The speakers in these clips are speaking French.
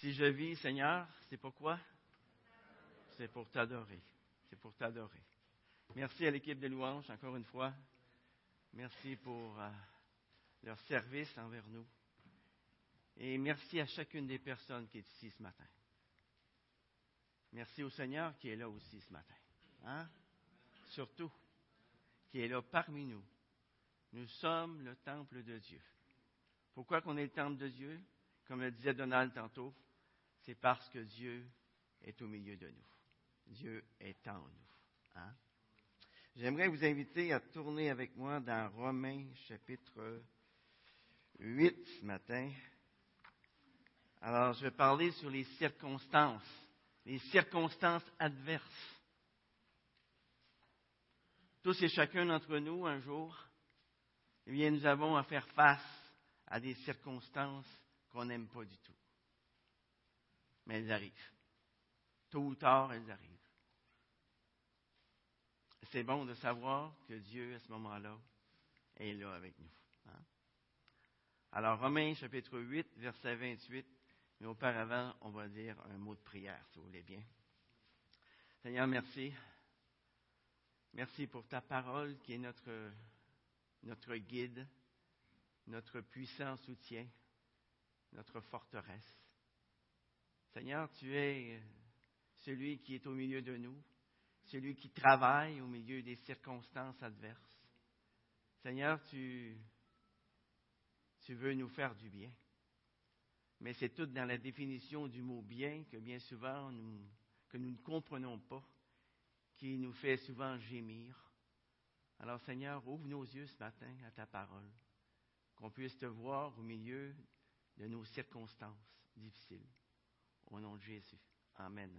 Si je vis, Seigneur, c'est pourquoi? C'est pour t'adorer. C'est pour t'adorer. Merci à l'équipe de louanges, encore une fois. Merci pour euh, leur service envers nous. Et merci à chacune des personnes qui est ici ce matin. Merci au Seigneur qui est là aussi ce matin. Hein? Surtout, qui est là parmi nous. Nous sommes le temple de Dieu. Pourquoi qu'on est le temple de Dieu? Comme le disait Donald tantôt, c'est parce que Dieu est au milieu de nous. Dieu est en nous. Hein? J'aimerais vous inviter à tourner avec moi dans Romains chapitre 8 ce matin. Alors, je vais parler sur les circonstances, les circonstances adverses. Tous et chacun d'entre nous, un jour, eh bien, nous avons à faire face à des circonstances qu'on n'aime pas du tout. Mais elles arrivent. Tôt ou tard, elles arrivent. C'est bon de savoir que Dieu, à ce moment-là, est là avec nous. Hein? Alors, Romains chapitre 8, verset 28, mais auparavant, on va dire un mot de prière, si vous voulez bien. Seigneur, merci. Merci pour ta parole qui est notre, notre guide, notre puissant soutien, notre forteresse. Seigneur, tu es celui qui est au milieu de nous, celui qui travaille au milieu des circonstances adverses. Seigneur, tu, veux nous faire du bien. Mais c'est tout dans la définition du mot bien que bien souvent que nous ne comprenons pas, qui nous fait souvent gémir. Alors Seigneur, ouvre nos yeux ce matin à ta parole, qu'on puisse te voir au milieu de nos circonstances difficiles. Au nom de Jésus. Amen.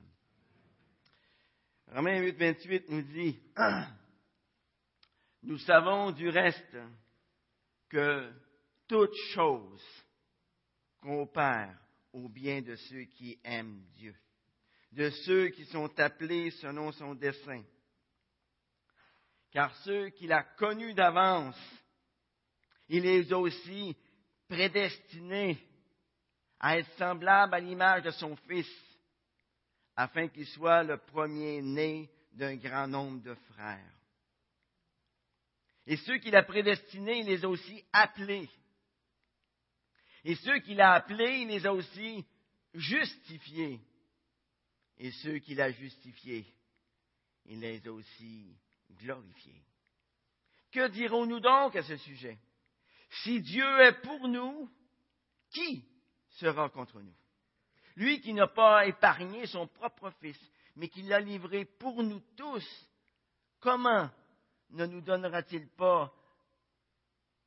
Romains 8, 28 nous dit, nous savons du reste que toute chose coopère au bien de ceux qui aiment Dieu, de ceux qui sont appelés selon son dessein. Car ceux qu'il a connus d'avance, il les a aussi prédestinés à être semblables à l'image de son Fils, afin qu'il soit le premier-né d'un grand nombre de frères. Et ceux qu'il a prédestinés, il les a aussi appelés. Et ceux qu'il a appelés, il les a aussi justifiés. Et ceux qu'il a justifiés, il les a aussi glorifiés. Que dirons-nous donc à ce sujet? Si Dieu est pour nous, qui sera contre nous? Lui qui n'a pas épargné son propre Fils, mais qui l'a livré pour nous tous, comment ne nous donnera-t-il pas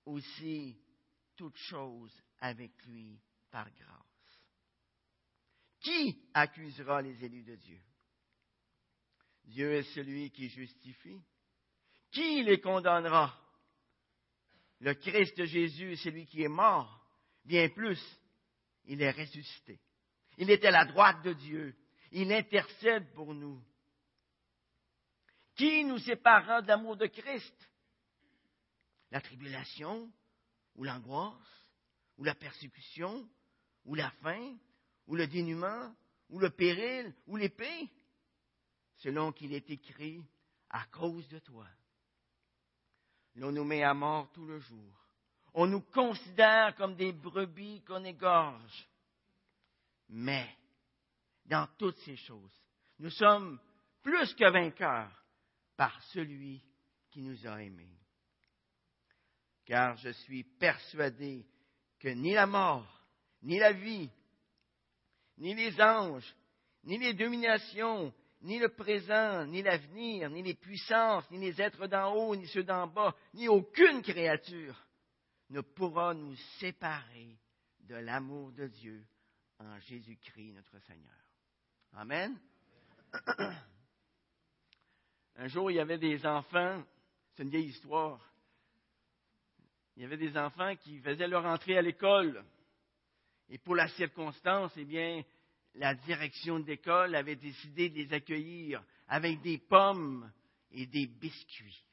aussi toutes choses avec lui par grâce? Qui accusera les élus de Dieu? Dieu est celui qui justifie. Qui les condamnera? Le Christ Jésus celui qui est mort. Bien plus, il est ressuscité. Il est à la droite de Dieu. Il intercède pour nous. Qui nous séparera de l'amour de Christ? La tribulation ou l'angoisse ou la persécution ou la faim ou le dénuement ou le péril ou l'épée? Selon qu'il est écrit, à cause de toi. L'on nous met à mort tout le jour. On nous considère comme des brebis qu'on égorge. Mais, dans toutes ces choses, nous sommes plus que vainqueurs par celui qui nous a aimés. Car je suis persuadé que ni la mort, ni la vie, ni les anges, ni les dominations, ni le présent, ni l'avenir, ni les puissances, ni les êtres d'en haut, ni ceux d'en bas, ni aucune créature ne pourra nous séparer de l'amour de Dieu en Jésus-Christ notre Seigneur. Amen. Un jour, il y avait des enfants, c'est une vieille histoire, il y avait des enfants qui faisaient leur entrée à l'école. Et pour la circonstance, eh bien, la direction de l'école avait décidé de les accueillir avec des pommes et des biscuits.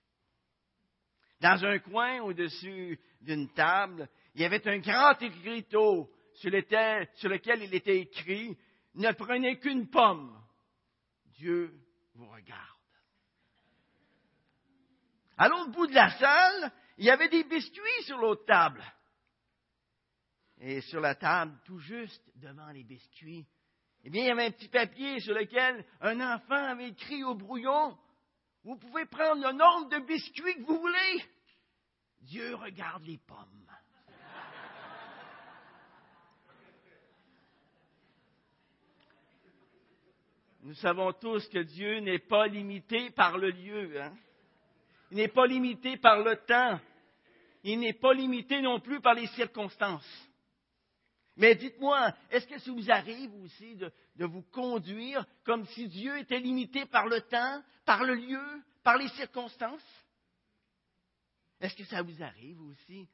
Dans un coin au-dessus d'une table, il y avait un grand écriteau sur lequel, il était écrit, ne prenez qu'une pomme. Dieu vous regarde. À l'autre bout de la salle, il y avait des biscuits sur l'autre table. Et sur la table, tout juste devant les biscuits, eh bien, il y avait un petit papier sur lequel un enfant avait écrit au brouillon Vous pouvez prendre le nombre de biscuits que vous voulez. Dieu regarde les pommes. Nous savons tous que Dieu n'est pas limité par le lieu. Hein? Il n'est pas limité par le temps. Il n'est pas limité non plus par les circonstances. Mais dites-moi, est-ce que ça vous arrive aussi de, de, vous conduire comme si Dieu était limité par le temps, par le lieu, par les circonstances? Est-ce que ça vous arrive aussi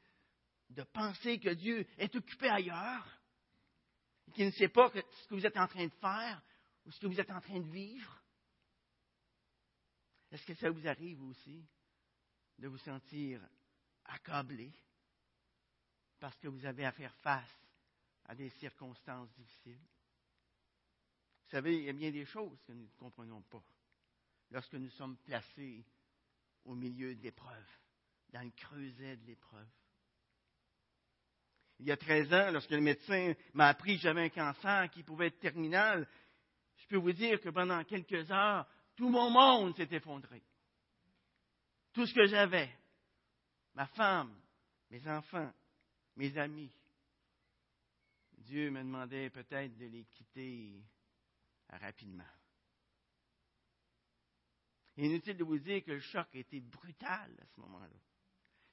de penser que Dieu est occupé ailleurs, qu'il ne sait pas ce que vous êtes en train de faire ou ce que vous êtes en train de vivre? Est-ce que ça vous arrive aussi de vous sentir accablé parce que vous avez à faire face à des circonstances difficiles? Vous savez, il y a bien des choses que nous ne comprenons pas lorsque nous sommes placés au milieu de l'épreuve, dans le creuset de l'épreuve. Il y a 13 ans, lorsque le médecin m'a appris que j'avais un cancer qui pouvait être terminal, je peux vous dire que pendant quelques heures, tout mon monde s'est effondré. Tout ce que j'avais, ma femme, mes enfants, mes amis, Dieu me demandait peut-être de les quitter rapidement. Inutile de vous dire que le choc été brutal à ce moment-là.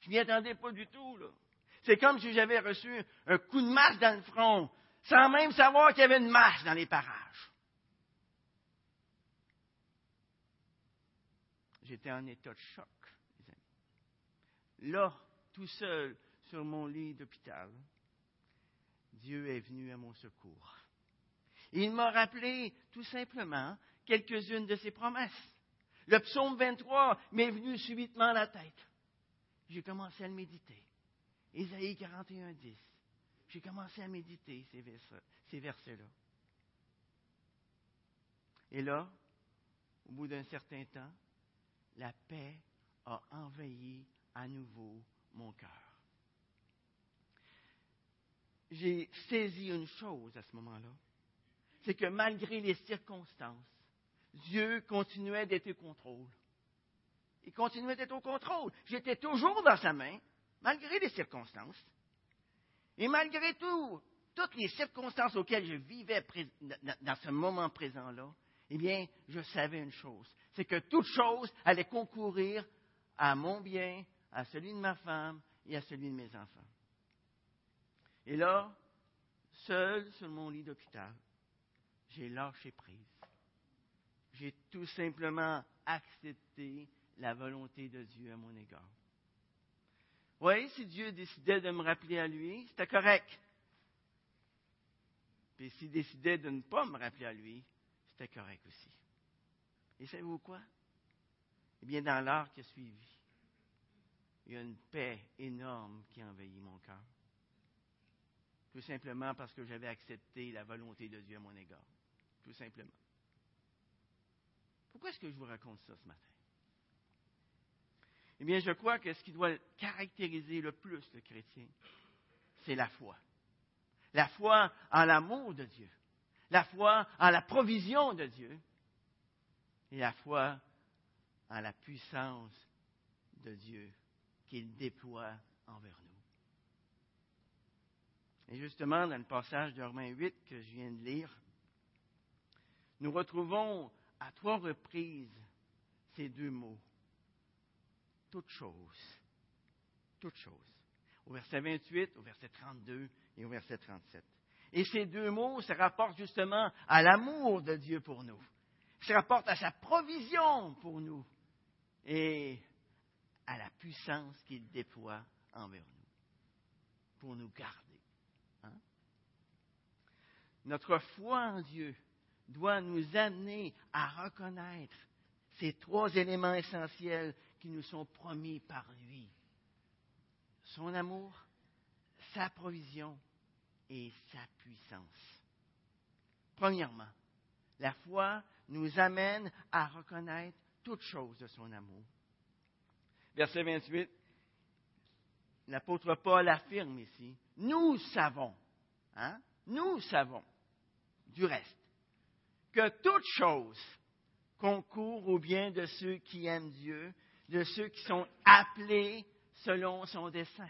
Je m'y attendais pas du tout, là. C'est comme si j'avais reçu un coup de masse dans le front, sans même savoir qu'il y avait une masse dans les parages. J'étais en état de choc, les amis. Là, tout seul, sur mon lit d'hôpital, Dieu est venu à mon secours. il m'a rappelé tout simplement quelques-unes de ses promesses. Le psaume 23 m'est venu subitement à la tête. J'ai commencé à le méditer. Ésaïe 41, 10. J'ai commencé à méditer ces versets-là. Et là, au bout d'un certain temps, la paix a envahi à nouveau mon cœur j'ai saisi une chose à ce moment-là. C'est que malgré les circonstances, Dieu continuait d'être au contrôle. Il continuait d'être au contrôle. J'étais toujours dans sa main, malgré les circonstances. Et malgré tout, toutes les circonstances auxquelles je vivais dans ce moment présent-là, eh bien, je savais une chose. C'est que toute chose allait concourir à mon bien, à celui de ma femme et à celui de mes enfants. Et là, seul sur mon lit d'hôpital, j'ai lâché prise. J'ai tout simplement accepté la volonté de Dieu à mon égard. Oui, si Dieu décidait de me rappeler à lui, c'était correct. Puis s'il décidait de ne pas me rappeler à lui, c'était correct aussi. Et savez-vous quoi? Eh bien, dans l'heure qui a suivi, il y a une paix énorme qui a envahi mon cœur. Tout simplement parce que j'avais accepté la volonté de Dieu à mon égard. Tout simplement. Pourquoi est-ce que je vous raconte ça ce matin? Eh bien, je crois que ce qui doit caractériser le plus le chrétien, c'est la foi. La foi en l'amour de Dieu. La foi en la provision de Dieu. Et la foi en la puissance de Dieu qu'il déploie envers nous. Et justement, dans le passage de Romains 8 que je viens de lire, nous retrouvons à trois reprises ces deux mots. Toute chose. Toute chose. Au verset 28, au verset 32 et au verset 37. Et ces deux mots se rapportent justement à l'amour de Dieu pour nous. Se rapportent à sa provision pour nous et à la puissance qu'il déploie envers nous pour nous garder. Notre foi en Dieu doit nous amener à reconnaître ces trois éléments essentiels qui nous sont promis par lui. Son amour, sa provision et sa puissance. Premièrement, la foi nous amène à reconnaître toute chose de son amour. Verset 28, l'apôtre Paul affirme ici, nous savons, hein, nous savons, du reste, que toute chose concourt au bien de ceux qui aiment Dieu, de ceux qui sont appelés selon son dessein.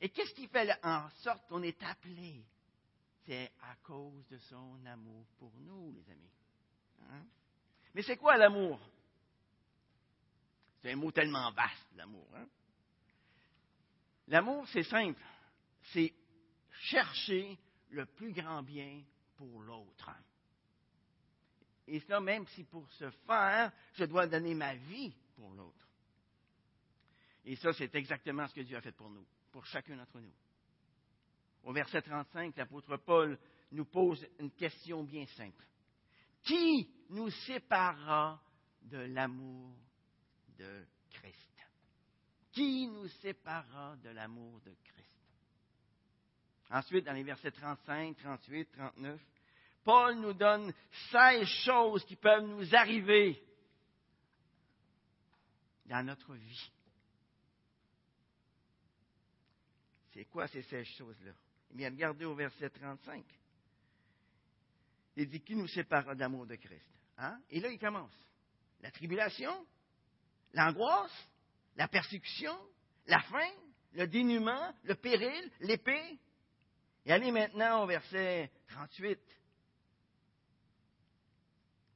Et qu'est-ce qui fait en sorte qu'on est appelé? C'est à cause de son amour pour nous, les amis. Hein? Mais c'est quoi l'amour? C'est un mot tellement vaste, l'amour. Hein? L'amour, c'est simple. C'est chercher le plus grand bien pour l'autre. Et ça, même si pour ce faire, je dois donner ma vie pour l'autre. Et ça, c'est exactement ce que Dieu a fait pour nous, pour chacun d'entre nous. Au verset 35, l'apôtre Paul nous pose une question bien simple. Qui nous séparera de l'amour de Christ? Qui nous séparera de l'amour de Christ? Ensuite, dans les versets 35, 38, 39, Paul nous donne 16 choses qui peuvent nous arriver dans notre vie. C'est quoi ces 16 choses-là? Eh bien, regardez au verset 35. Il dit Qui nous sépare d'amour de Christ? Hein? Et là, il commence. La tribulation, l'angoisse, la persécution, la faim, le dénuement, le péril, l'épée. Et allez maintenant au verset 38.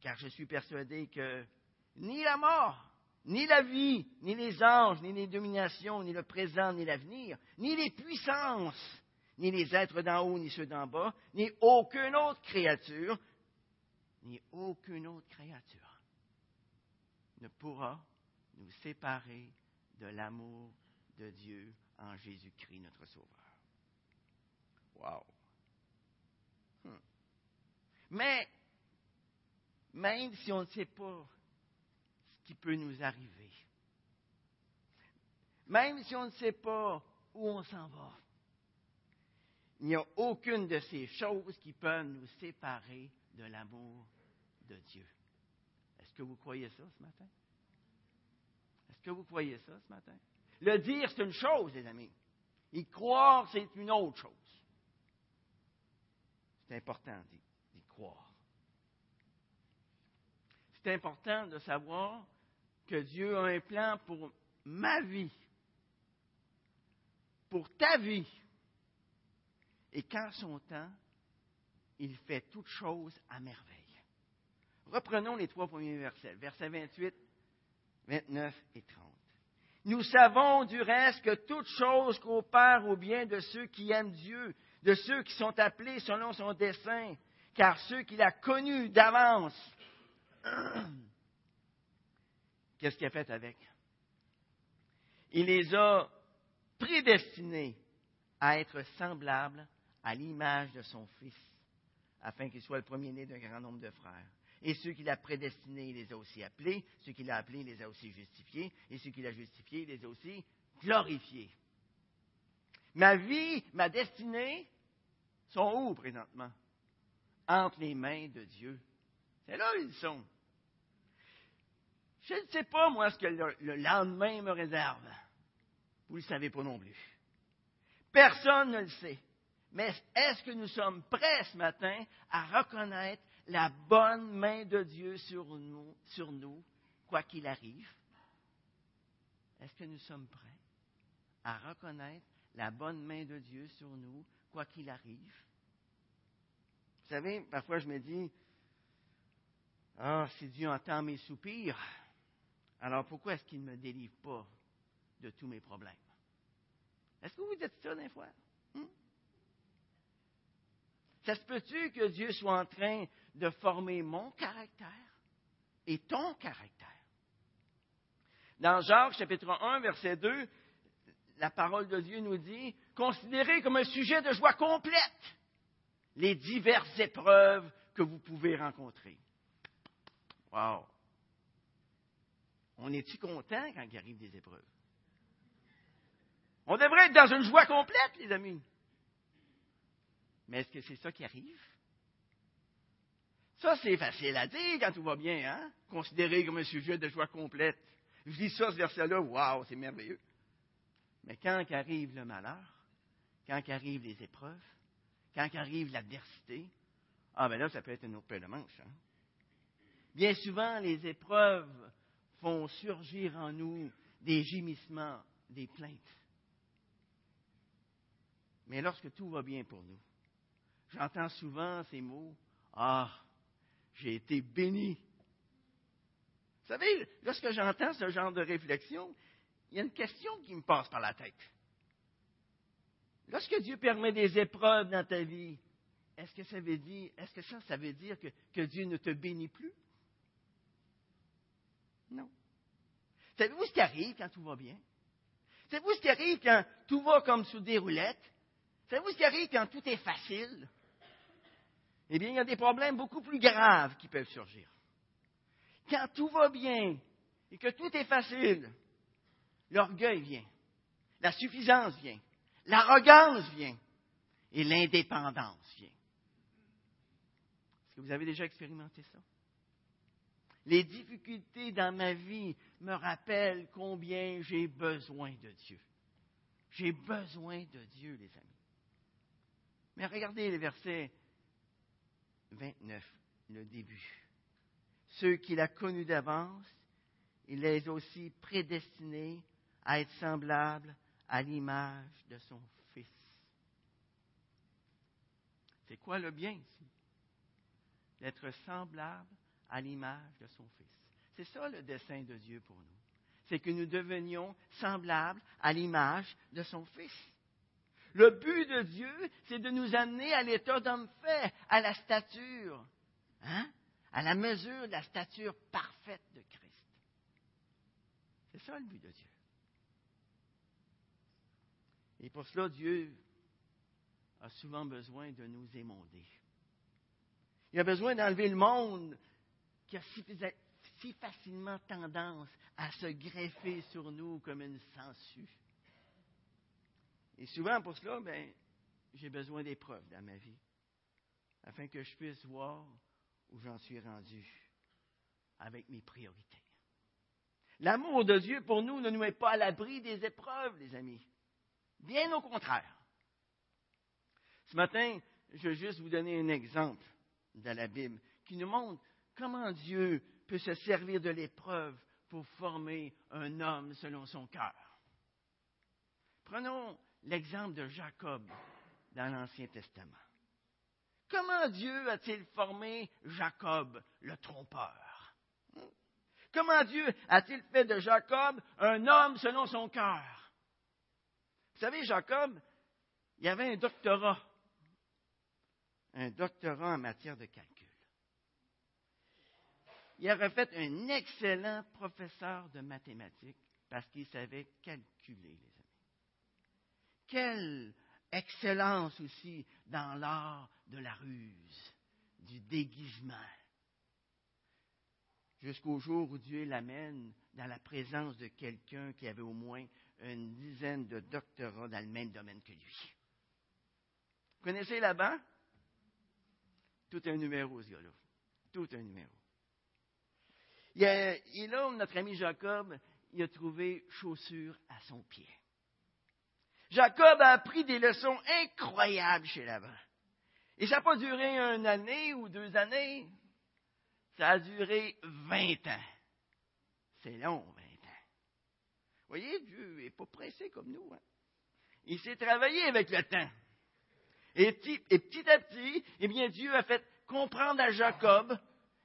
Car je suis persuadé que ni la mort, ni la vie, ni les anges, ni les dominations, ni le présent, ni l'avenir, ni les puissances, ni les êtres d'en haut, ni ceux d'en bas, ni aucune autre créature, ni aucune autre créature ne pourra nous séparer de l'amour de Dieu en Jésus-Christ, notre Sauveur. Wow! Hmm. Mais, même si on ne sait pas ce qui peut nous arriver, même si on ne sait pas où on s'en va, il n'y a aucune de ces choses qui peuvent nous séparer de l'amour de Dieu. Est-ce que vous croyez ça ce matin? Est-ce que vous croyez ça ce matin? Le dire, c'est une chose, les amis. Y croire, c'est une autre chose. C'est important d'y croire. C'est important de savoir que Dieu a un plan pour ma vie, pour ta vie. Et qu'en son temps, il fait toutes choses à merveille. Reprenons les trois premiers versets, versets 28, 29 et 30. Nous savons du reste que toute chose coopère au bien de ceux qui aiment Dieu, de ceux qui sont appelés selon son dessein, car ceux qu'il a connus d'avance, qu'est-ce qu'il a fait avec? Il les a prédestinés à être semblables à l'image de son Fils, afin qu'il soit le premier-né d'un grand nombre de frères. Et ceux qu'il a prédestinés, il les a aussi appelés. Ceux qu'il a appelés, il les a aussi justifiés. Et ceux qu'il a justifiés, il les a aussi glorifiés. Ma vie, ma destinée sont où présentement? Entre les mains de Dieu. C'est là où ils sont. Je ne sais pas, moi, ce que le, le lendemain me réserve. Vous ne le savez pas non plus. Personne ne le sait. Mais est-ce que nous sommes prêts ce matin à reconnaître la bonne main de Dieu sur nous, sur nous quoi qu'il arrive? Est-ce que nous sommes prêts à reconnaître la bonne main de Dieu sur nous, quoi qu'il arrive? Vous savez, parfois je me dis, ah, si Dieu entend mes soupirs, alors pourquoi est-ce qu'il ne me délivre pas de tous mes problèmes? Est-ce que vous dites ça des fois? Hmm? Ça se peut-tu que Dieu soit en train de former mon caractère et ton caractère? Dans Jacques chapitre 1, verset 2, la parole de Dieu nous dit, considérez comme un sujet de joie complète les diverses épreuves que vous pouvez rencontrer. Wow! On est-tu content quand il arrive des épreuves? On devrait être dans une joie complète, les amis. Mais est-ce que c'est ça qui arrive? Ça, c'est facile à dire quand tout va bien, hein? Considéré comme un sujet de joie complète. Je dis ça, ce verset-là, waouh, c'est merveilleux. Mais quand arrive le malheur, quand arrivent les épreuves, quand arrive l'adversité, ah ben là, ça peut être une autre paire de manche. Hein? Bien souvent, les épreuves font surgir en nous des gémissements, des plaintes. Mais lorsque tout va bien pour nous, j'entends souvent ces mots Ah, j'ai été béni. Vous savez, lorsque j'entends ce genre de réflexion, il y a une question qui me passe par la tête. Lorsque Dieu permet des épreuves dans ta vie, est-ce que ça veut dire, que Dieu ne te bénit plus? Non. Savez-vous ce qui arrive quand tout va bien? Savez-vous ce qui arrive quand tout va comme sous des roulettes? Savez-vous ce qui arrive quand tout est facile? Eh bien, il y a des problèmes beaucoup plus graves qui peuvent surgir. Quand tout va bien et que tout est facile, l'orgueil vient, la suffisance vient, l'arrogance vient et l'indépendance vient. Est-ce que vous avez déjà expérimenté ça? Les difficultés dans ma vie me rappellent combien j'ai besoin de Dieu. J'ai besoin de Dieu, les amis. Mais regardez le verset 29, le début. Ceux qu'il a connus d'avance, il les a aussi prédestinés à être semblables à l'image de son Fils. C'est quoi le bien ici? D'être semblable à l'image de son Fils. C'est ça le dessein de Dieu pour nous. C'est que nous devenions semblables à l'image de son Fils. Le but de Dieu, c'est de nous amener à l'état d'homme fait, à la stature, hein? à la mesure de la stature parfaite de Christ. C'est ça le but de Dieu. Et pour cela, Dieu a souvent besoin de nous émonder. Il a besoin d'enlever le monde qui a si, facilement tendance à se greffer sur nous comme une sangsue. Et souvent, pour cela, ben, j'ai besoin d'épreuves dans ma vie, afin que je puisse voir où j'en suis rendu avec mes priorités. L'amour de Dieu pour nous ne nous met pas à l'abri des épreuves, les amis. Bien au contraire. Ce matin, je veux juste vous donner un exemple de la Bible qui nous montre comment Dieu peut se servir de l'épreuve pour former un homme selon son cœur? Prenons l'exemple de Jacob dans l'Ancien Testament. Comment Dieu a-t-il formé Jacob, le trompeur? Comment Dieu a-t-il fait de Jacob un homme selon son cœur? Vous savez, Jacob, il avait un doctorat, un doctorat en matière de calcul. Il aurait fait un excellent professeur de mathématiques parce qu'il savait calculer, les amis. Quelle excellence aussi dans l'art de la ruse, du déguisement. Jusqu'au jour où Dieu l'amène dans la présence de quelqu'un qui avait au moins une dizaine de doctorats dans le même domaine que lui. Vous connaissez là-bas? Tout un numéro, ce gars-là. Tout un numéro. Et là, notre ami Jacob, il a trouvé chaussure à son pied. Jacob a appris des leçons incroyables chez Laban. Et ça n'a pas duré une année ou deux années. Ça a duré 20 ans. C'est long, 20 ans. Vous voyez, Dieu n'est pas pressé comme nous. Hein. Il s'est travaillé avec le temps. Et et petit à petit, eh bien, Dieu a fait comprendre à Jacob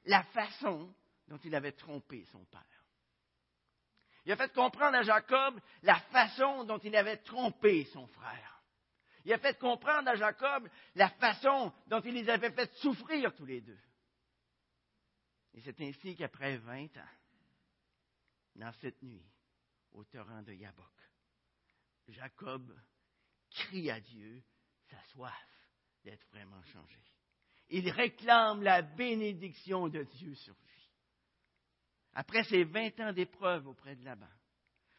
la façon dont il avait trompé son père. Il a fait comprendre à Jacob la façon dont il avait trompé son frère. Il a fait comprendre à Jacob la façon dont il les avait fait souffrir tous les deux. Et c'est ainsi qu'après vingt ans, dans cette nuit, au torrent de Yabok, Jacob crie à Dieu sa soif d'être vraiment changé. Il réclame la bénédiction de Dieu sur lui. Après ces vingt ans d'épreuve auprès de Laban,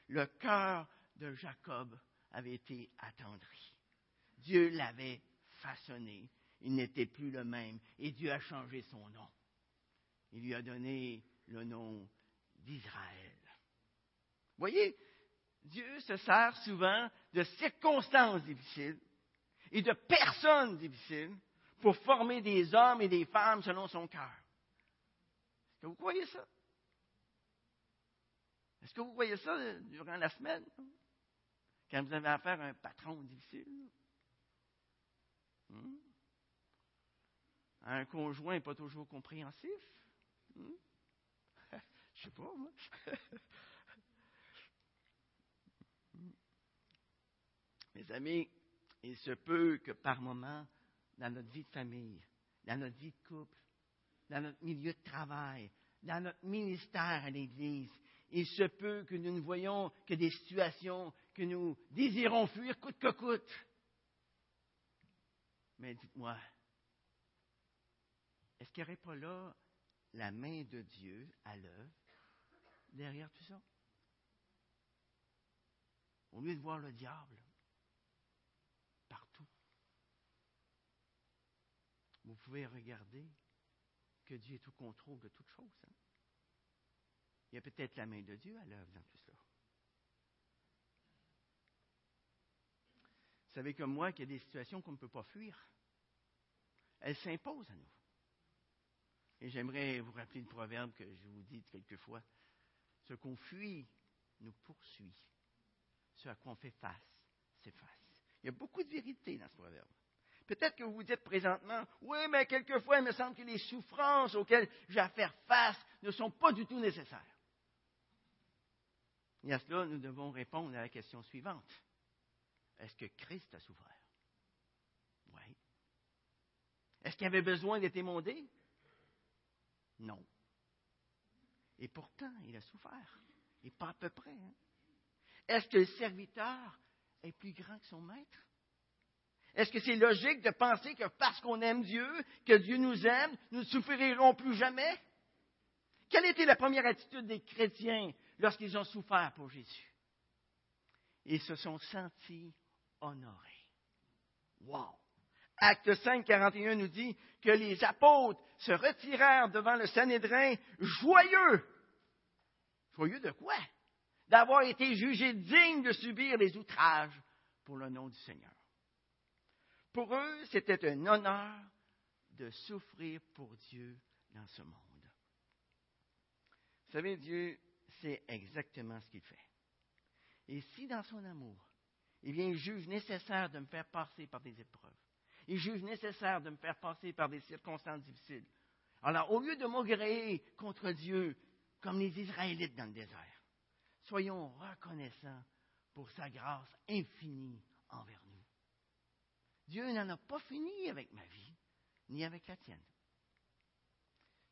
le cœur de Jacob avait été attendri. Dieu l'avait façonné. Il n'était plus le même. Et Dieu a changé son nom. Il lui a donné le nom d'Israël. Voyez, Dieu se sert souvent de circonstances difficiles et de personnes difficiles pour former des hommes et des femmes selon son cœur. Est-ce que vous croyez ça? Est-ce que vous voyez ça durant la semaine? Quand vous avez affaire à un patron difficile? Hmm? Un conjoint pas toujours compréhensif? Hmm? Je sais pas, moi. Mes amis, il se peut que par moment, dans notre vie de famille, dans notre vie de couple, dans notre milieu de travail, dans notre ministère à l'Église, il se peut que nous ne voyons que des situations que nous désirons fuir coûte que coûte. Mais dites-moi, est-ce qu'il n'y aurait pas là la main de Dieu à l'œuvre derrière tout ça? Au lieu de voir le diable partout, vous pouvez regarder que Dieu est au contrôle de toutes choses. Hein? Il y a peut-être la main de Dieu à l'œuvre dans tout cela. Vous savez comme moi qu'il y a des situations qu'on ne peut pas fuir. Elles s'imposent à nous. Et j'aimerais vous rappeler le proverbe que je vous dis quelquefois. Ce qu'on fuit nous poursuit. Ce à quoi on fait face s'efface. Il y a beaucoup de vérité dans ce proverbe. Peut-être que vous vous dites présentement, oui, mais quelquefois, il me semble que les souffrances auxquelles j'ai à faire face ne sont pas du tout nécessaires. Et à cela, nous devons répondre à la question suivante. Est-ce que Christ a souffert? Oui. Est-ce qu'il avait besoin d'être émondé? Non. Et pourtant, il a souffert. Et pas à peu près. Hein. Est-ce que le serviteur est plus grand que son maître? Est-ce que c'est logique de penser que parce qu'on aime Dieu, que Dieu nous aime, nous ne souffrirons plus jamais? Quelle était la première attitude des chrétiens lorsqu'ils ont souffert pour Jésus. Ils se sont sentis honorés. Wow! Acte 5, 41 nous dit que les apôtres se retirèrent devant le Sanhédrin joyeux. Joyeux de quoi? D'avoir été jugés dignes de subir les outrages pour le nom du Seigneur. Pour eux, c'était un honneur de souffrir pour Dieu dans ce monde. Vous savez, Dieu c'est exactement ce qu'il fait. Et si dans son amour, eh bien, il juge nécessaire de me faire passer par des épreuves, il juge nécessaire de me faire passer par des circonstances difficiles, alors au lieu de maugréer contre Dieu comme les Israélites dans le désert, soyons reconnaissants pour sa grâce infinie envers nous. Dieu n'en a pas fini avec ma vie, ni avec la tienne.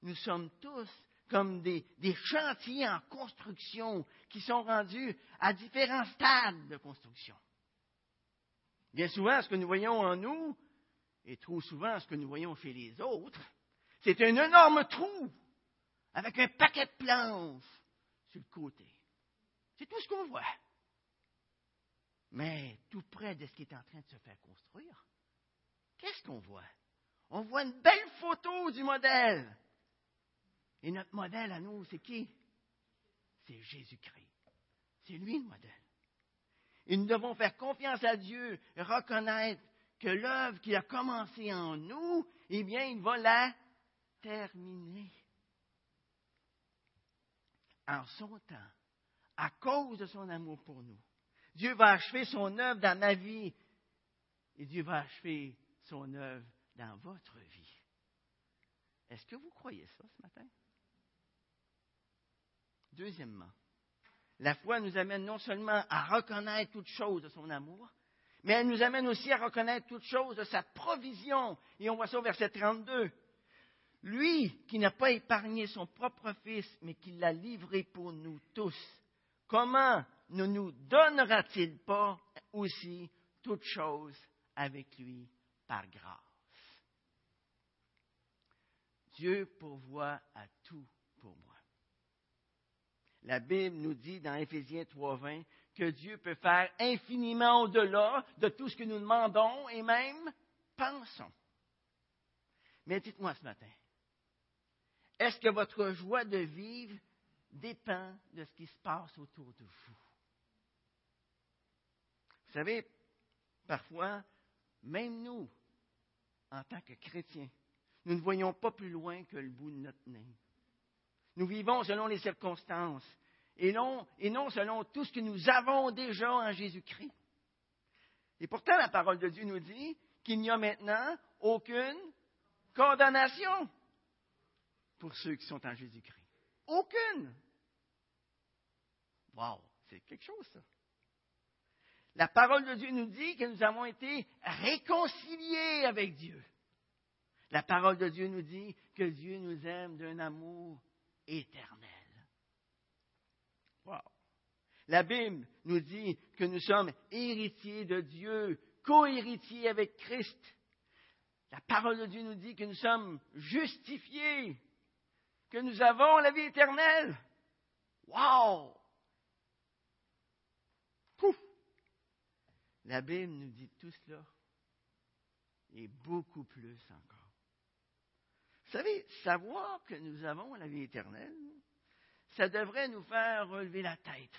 Nous sommes tous comme des, chantiers en construction qui sont rendus à différents stades de construction. Bien souvent, ce que nous voyons en nous, et trop souvent ce que nous voyons chez les autres, c'est un énorme trou avec un paquet de planches sur le côté. C'est tout ce qu'on voit. Mais tout près de ce qui est en train de se faire construire, qu'est-ce qu'on voit? On voit une belle photo du modèle et notre modèle à nous, c'est qui? C'est Jésus-Christ. C'est lui le modèle. Et nous devons faire confiance à Dieu, reconnaître que l'œuvre qu'il a commencée en nous, eh bien, il va la terminer. En son temps, à cause de son amour pour nous. Dieu va achever son œuvre dans ma vie et Dieu va achever son œuvre dans votre vie. Est-ce que vous croyez ça ce matin? Deuxièmement, la foi nous amène non seulement à reconnaître toute chose de son amour, mais elle nous amène aussi à reconnaître toute chose de sa provision. Et on voit ça au verset 32. Lui qui n'a pas épargné son propre Fils, mais qui l'a livré pour nous tous, comment ne nous donnera-t-il pas aussi toute chose avec lui par grâce? Dieu pourvoit à tout. La Bible nous dit dans Éphésiens 3.20 que Dieu peut faire infiniment au-delà de tout ce que nous demandons et même pensons. Mais dites-moi ce matin, est-ce que votre joie de vivre dépend de ce qui se passe autour de vous? Vous savez, parfois, même nous, en tant que chrétiens, nous ne voyons pas plus loin que le bout de notre nez. Nous vivons selon les circonstances et non, selon tout ce que nous avons déjà en Jésus-Christ. Et pourtant, la parole de Dieu nous dit qu'il n'y a maintenant aucune condamnation pour ceux qui sont en Jésus-Christ. Aucune. Wow, c'est quelque chose, ça. La parole de Dieu nous dit que nous avons été réconciliés avec Dieu. La parole de Dieu nous dit que Dieu nous aime d'un amour éternel. Wow. La Bible nous dit que nous sommes héritiers de Dieu, co-héritiers avec Christ. La parole de Dieu nous dit que nous sommes justifiés, que nous avons la vie éternelle. Wow! Pouf! La Bible nous dit tout cela et beaucoup plus encore. Vous savez, savoir que nous avons la vie éternelle, ça devrait nous faire relever la tête.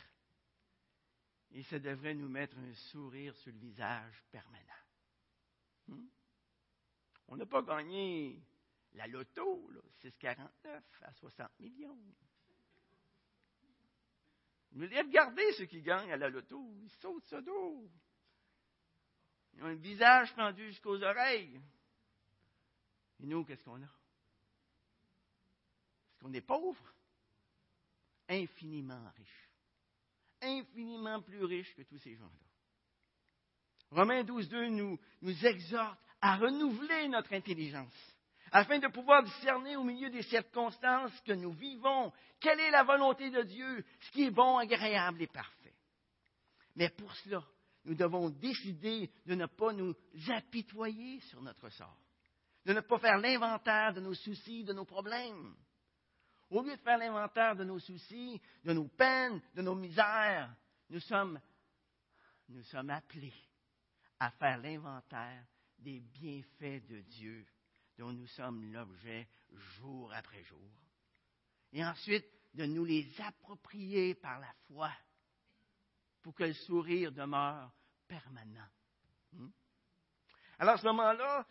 Et ça devrait nous mettre un sourire sur le visage permanent. Hmm? On n'a pas gagné la loto, 6,49 à 60 millions. Mais regardez ceux qui gagnent à la loto. Ils sautent ce dos. Ils ont un visage pendu jusqu'aux oreilles. Et nous, qu'est-ce qu'on a? Qu'on est pauvre? Infiniment riche. Infiniment plus riche que tous ces gens-là. Romains 12, 2 nous, nous exhorte à renouveler notre intelligence afin de pouvoir discerner au milieu des circonstances que nous vivons quelle est la volonté de Dieu, ce qui est bon, agréable et parfait. Mais pour cela, nous devons décider de ne pas nous apitoyer sur notre sort, de ne pas faire l'inventaire de nos soucis, de nos problèmes. Au lieu de faire l'inventaire de nos soucis, de nos peines, de nos misères, nous sommes, appelés à faire l'inventaire des bienfaits de Dieu dont nous sommes l'objet jour après jour. Et ensuite, de nous les approprier par la foi pour que le sourire demeure permanent. Hmm? Alors à ce moment-là,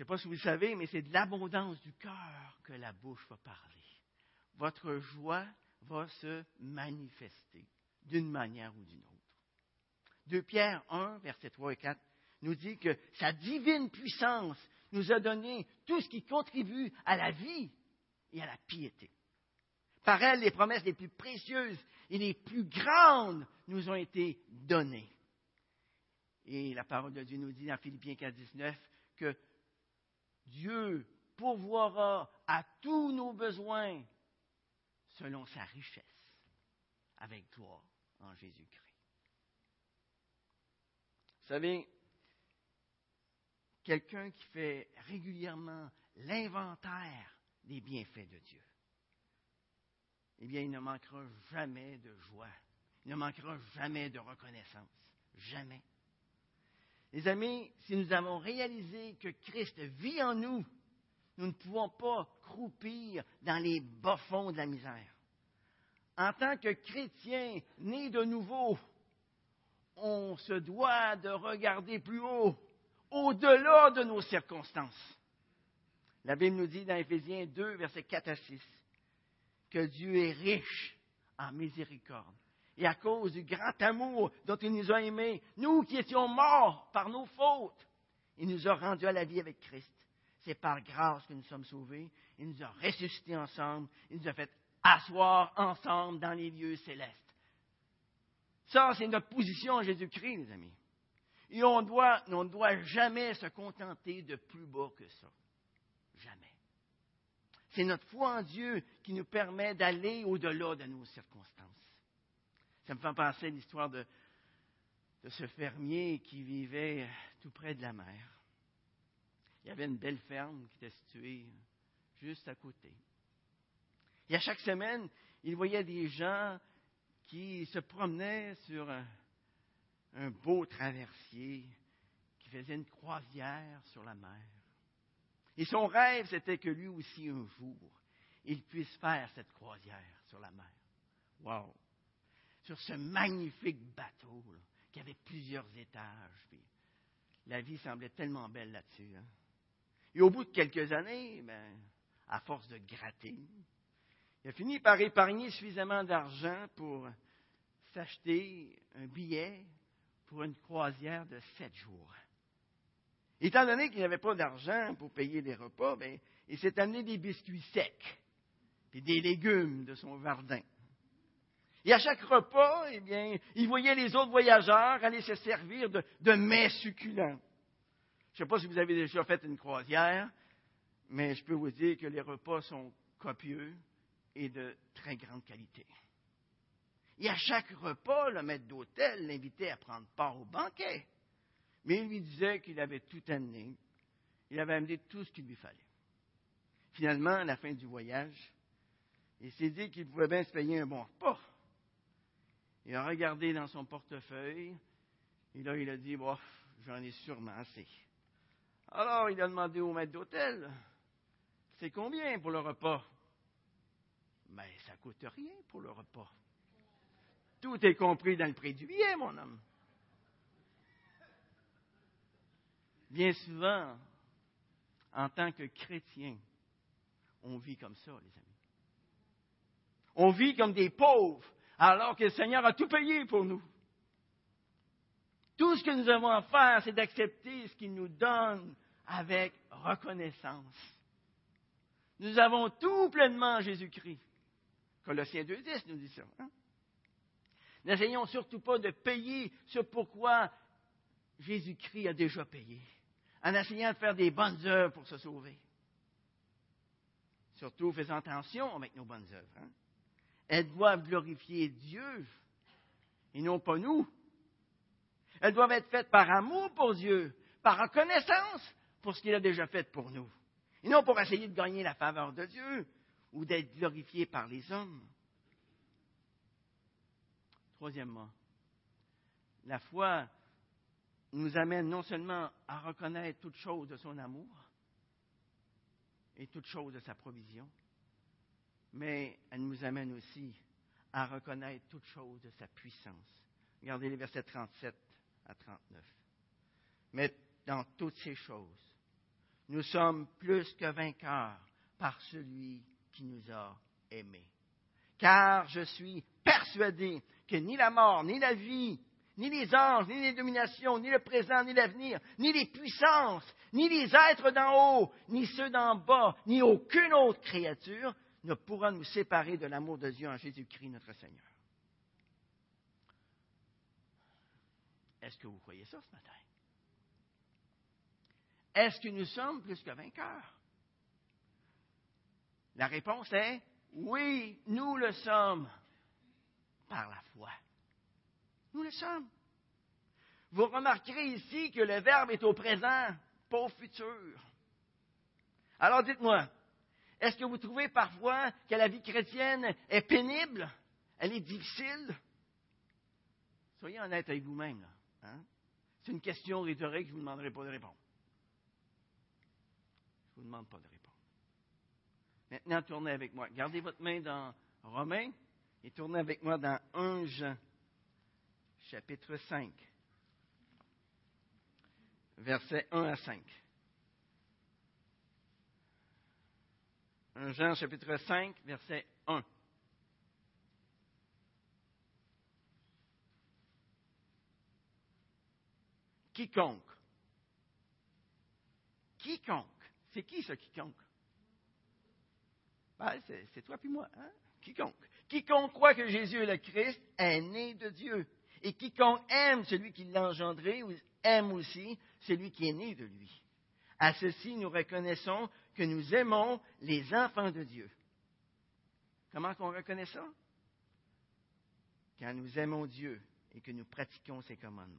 je ne sais pas si vous le savez, mais c'est de l'abondance du cœur que la bouche va parler. Votre joie va se manifester d'une manière ou d'une autre. 2 Pierre 1, versets 3 et 4 nous dit que sa divine puissance nous a donné tout ce qui contribue à la vie et à la piété. Par elle, les promesses les plus précieuses et les plus grandes nous ont été données. Et la parole de Dieu nous dit dans Philippiens 4, 19 que Dieu pourvoira à tous nos besoins selon sa richesse, avec gloire en Jésus-Christ. Vous savez, quelqu'un qui fait régulièrement l'inventaire des bienfaits de Dieu, eh bien, il ne manquera jamais de joie. Il ne manquera jamais de reconnaissance. Jamais. Les amis, si nous avons réalisé que Christ vit en nous, nous ne pouvons pas croupir dans les bas-fonds de la misère. En tant que chrétiens nés de nouveau, on se doit de regarder plus haut au-delà de nos circonstances. La Bible nous dit dans Éphésiens 2, versets 4 à 6, que Dieu est riche en miséricorde. Et à cause du grand amour dont il nous a aimés, nous qui étions morts par nos fautes, il nous a rendus à la vie avec Christ. C'est par grâce que nous sommes sauvés. Il nous a ressuscités ensemble. Il nous a fait asseoir ensemble dans les lieux célestes. Ça, c'est notre position en Jésus-Christ, les amis. Et on, ne doit jamais se contenter de plus bas que ça. Jamais. C'est notre foi en Dieu qui nous permet d'aller au-delà de nos circonstances. Ça me fait penser à l'histoire de, ce fermier qui vivait tout près de la mer. Il y avait une belle ferme qui était située juste à côté. Et à chaque semaine, il voyait des gens qui se promenaient sur un, un beau traversier qui qui faisait une croisière sur la mer. Et son rêve, c'était que lui aussi, un jour, il puisse faire cette croisière sur la mer. Wow! Sur ce magnifique bateau, qui avait plusieurs étages. la vie semblait tellement belle là-dessus. Hein. Et au bout de quelques années, ben, à force de gratter, il a fini par épargner suffisamment d'argent pour s'acheter un billet pour une croisière de sept jours. Étant donné qu'il n'avait pas d'argent pour payer les repas, ben, il s'est amené des biscuits secs et des légumes de son jardin. Et à chaque repas, eh bien, il voyait les autres voyageurs aller se servir de, mets succulents. Je ne sais pas si vous avez déjà fait une croisière, mais je peux vous dire que les repas sont copieux et de très grande qualité. Et à chaque repas, le maître d'hôtel l'invitait à prendre part au banquet. Mais il lui disait qu'il avait tout amené. Il avait amené tout ce qu'il lui fallait. Finalement, à la fin du voyage, il s'est dit qu'il pouvait bien se payer un bon repas. Il a regardé dans son portefeuille, et là, il a dit, bof, j'en ai sûrement assez. Alors, il a demandé au maître d'hôtel, c'est combien pour le repas? Mais ben, ça coûte rien pour le repas. Tout est compris dans le prix du billet, mon homme. Bien souvent, en tant que chrétien, on vit comme ça, les amis. On vit comme des pauvres, alors que le Seigneur a tout payé pour nous. Tout ce que nous avons à faire, c'est d'accepter ce qu'il nous donne avec reconnaissance. Nous avons tout pleinement en Jésus-Christ. Colossiens 2.10 nous dit ça. Hein? N'essayons surtout pas de payer ce pourquoi Jésus-Christ a déjà payé, en essayant de faire des bonnes œuvres pour se sauver. Surtout faisant attention avec nos bonnes œuvres. Hein? Elles doivent glorifier Dieu et non pas nous. Elles doivent être faites par amour pour Dieu, par reconnaissance pour ce qu'il a déjà fait pour nous, et non pour essayer de gagner la faveur de Dieu ou d'être glorifié par les hommes. Troisièmement, la foi nous amène non seulement à reconnaître toute chose de son amour et toute chose de sa provision, mais elle nous amène aussi à reconnaître toute chose de sa puissance. Regardez les versets 37 à 39. Mais dans toutes ces choses, nous sommes plus que vainqueurs par celui qui nous a aimés. Car je suis persuadé que ni la mort, ni la vie, ni les anges, ni les dominations, ni le présent, ni l'avenir, ni les puissances, ni les êtres d'en haut, ni ceux d'en bas, ni aucune autre créature ne pourra nous séparer de l'amour de Dieu en Jésus-Christ notre Seigneur. Est-ce que vous croyez ça ce matin? Est-ce que nous sommes plus que vainqueurs? La réponse est oui, nous le sommes par la foi. Nous le sommes. Vous remarquerez ici que le verbe est au présent, pas au futur. Alors dites-moi, est-ce que vous trouvez parfois que la vie chrétienne est pénible? Elle est difficile? Soyez honnête avec vous-même. Hein? C'est une question rhétorique, je ne vous demanderai pas de répondre. Je ne vous demande pas de répondre. Maintenant, tournez avec moi. Gardez votre main dans Romains et tournez avec moi dans 1 Jean, chapitre 5, versets 1 à 5. 1 Jean, chapitre 5, verset 1. Quiconque. Quiconque. C'est qui ce quiconque? Ben, c'est toi puis moi, hein? Quiconque. Quiconque croit que Jésus est le Christ est né de Dieu. Et quiconque aime celui qui l'a engendré aime aussi celui qui est né de lui. À ceci, nous reconnaissons que nous aimons les enfants de Dieu. Comment qu'on reconnaît ça? Quand nous aimons Dieu et que nous pratiquons ses commandements.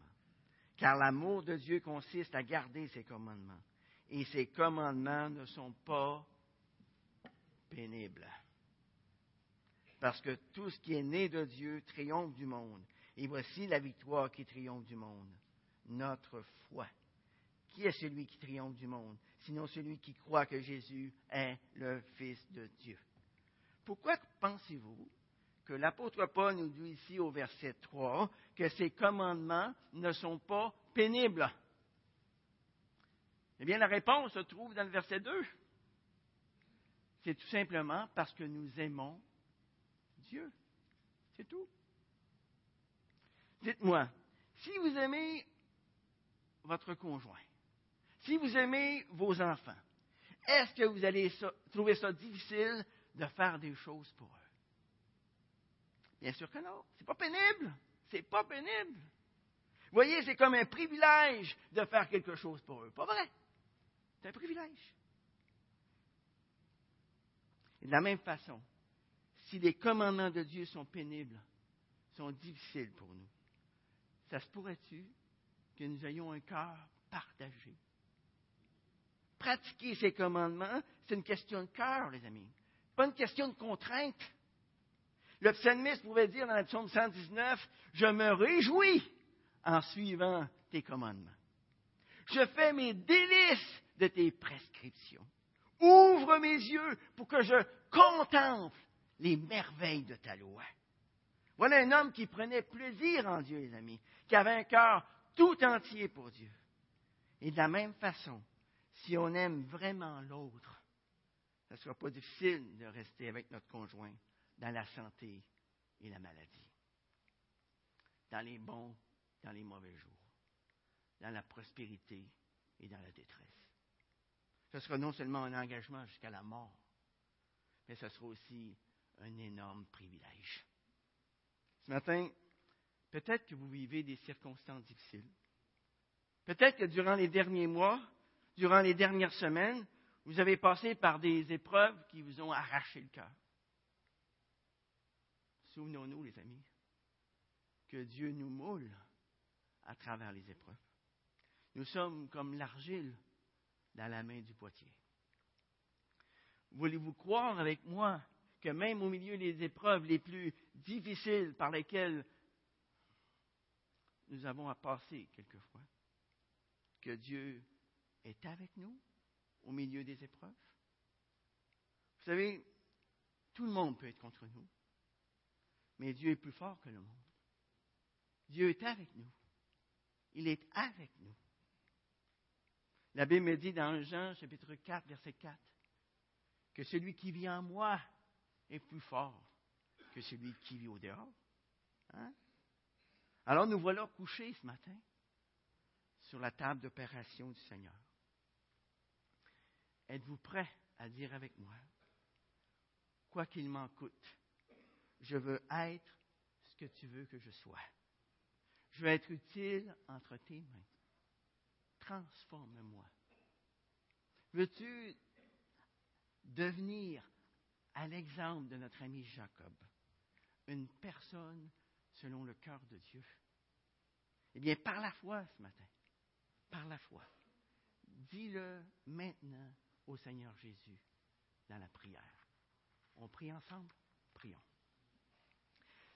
Car l'amour de Dieu consiste à garder ses commandements. Et ses commandements ne sont pas pénible. Parce que tout ce qui est né de Dieu triomphe du monde. Et voici la victoire qui triomphe du monde. Notre foi. Qui est celui qui triomphe du monde, sinon celui qui croit que Jésus est le Fils de Dieu? Pourquoi pensez-vous que l'apôtre Paul nous dit ici au verset 3 que ces commandements ne sont pas pénibles? Eh bien, la réponse se trouve dans le verset 2. C'est tout simplement parce que nous aimons Dieu. C'est tout. Dites-moi, si vous aimez votre conjoint, si vous aimez vos enfants, est-ce que vous allez trouver ça difficile de faire des choses pour eux? Bien sûr que non. C'est pas pénible. C'est pas pénible. Vous voyez, c'est comme un privilège de faire quelque chose pour eux. Pas vrai? C'est un privilège. Et de la même façon, si les commandements de Dieu sont pénibles, sont difficiles pour nous, ça se pourrait-tu que nous ayons un cœur partagé? Pratiquer ces commandements, c'est une question de cœur, les amis. Pas une question de contrainte. Le psalmiste pouvait dire dans la psaume 119, Je me réjouis en suivant tes commandements. Je fais mes délices de tes prescriptions. Ouvre mes yeux pour que je contemple les merveilles de ta loi. Voilà un homme qui prenait plaisir en Dieu, les amis, qui avait un cœur tout entier pour Dieu. Et de la même façon, si on aime vraiment l'autre, ce ne sera pas difficile de rester avec notre conjoint dans la santé et la maladie, dans les bons, dans les mauvais jours, dans la prospérité et dans la détresse. Ce sera non seulement un engagement jusqu'à la mort, mais ce sera aussi un énorme privilège. Ce matin, peut-être que vous vivez des circonstances difficiles. Peut-être que durant les derniers mois, durant les dernières semaines, vous avez passé par des épreuves qui vous ont arraché le cœur. Souvenons-nous, les amis, que Dieu nous moule à travers les épreuves. Nous sommes comme l'argile dans la main du potier. Voulez-vous croire avec moi que même au milieu des épreuves les plus difficiles par lesquelles nous avons à passer quelquefois, que Dieu est avec nous au milieu des épreuves? Vous savez, tout le monde peut être contre nous, mais Dieu est plus fort que le monde. Dieu est avec nous. Il est avec nous. La Bible me dit dans Jean chapitre 4, verset 4, que celui qui vit en moi est plus fort que celui qui vit au dehors. Hein? Alors nous voilà couchés ce matin sur la table d'opération du Seigneur. Êtes-vous prêt à dire avec moi, quoi qu'il m'en coûte, je veux être ce que tu veux que je sois. Je veux être utile entre tes mains. Transforme-moi. Veux-tu devenir, à l'exemple de notre ami Jacob, une personne selon le cœur de Dieu? Eh bien, par la foi ce matin, par la foi, dis-le maintenant au Seigneur Jésus dans la prière. On prie ensemble? Prions.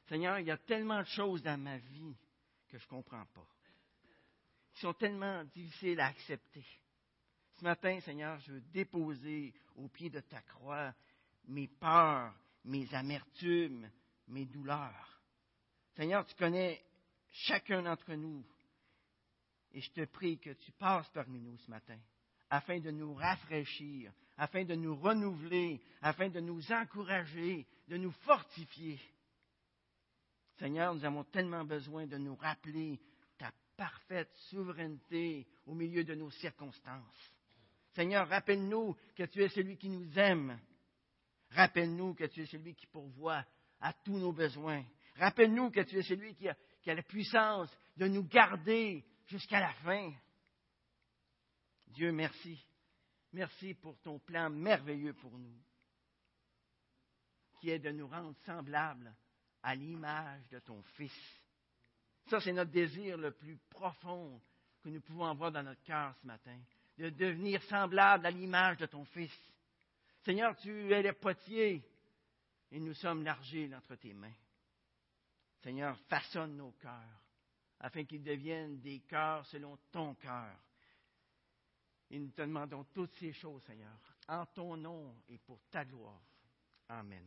Seigneur, il y a tellement de choses dans ma vie que je ne comprends pas, qui sont tellement difficiles à accepter. Ce matin, Seigneur, je veux déposer au pied de ta croix mes peurs, mes amertumes, mes douleurs. Seigneur, tu connais chacun d'entre nous. Et je te prie que tu passes parmi nous ce matin, afin de nous rafraîchir, afin de nous renouveler, afin de nous encourager, de nous fortifier. Seigneur, nous avons tellement besoin de nous rappeler ta parfaite souveraineté au milieu de nos circonstances. Seigneur, rappelle-nous que tu es celui qui nous aime. Rappelle-nous que tu es celui qui pourvoit à tous nos besoins. Rappelle-nous que tu es celui qui a, qui a la puissance de nous garder jusqu'à la fin. Dieu, merci. Merci pour ton plan merveilleux pour nous, qui est de nous rendre semblables à l'image de ton Fils. Ça, c'est notre désir le plus profond que nous pouvons avoir dans notre cœur ce matin, de devenir semblable à l'image de ton Fils. Seigneur, tu es le potier et nous sommes l'argile entre tes mains. Seigneur, façonne nos cœurs afin qu'ils deviennent des cœurs selon ton cœur. Et nous te demandons toutes ces choses, Seigneur, en ton nom et pour ta gloire. Amen.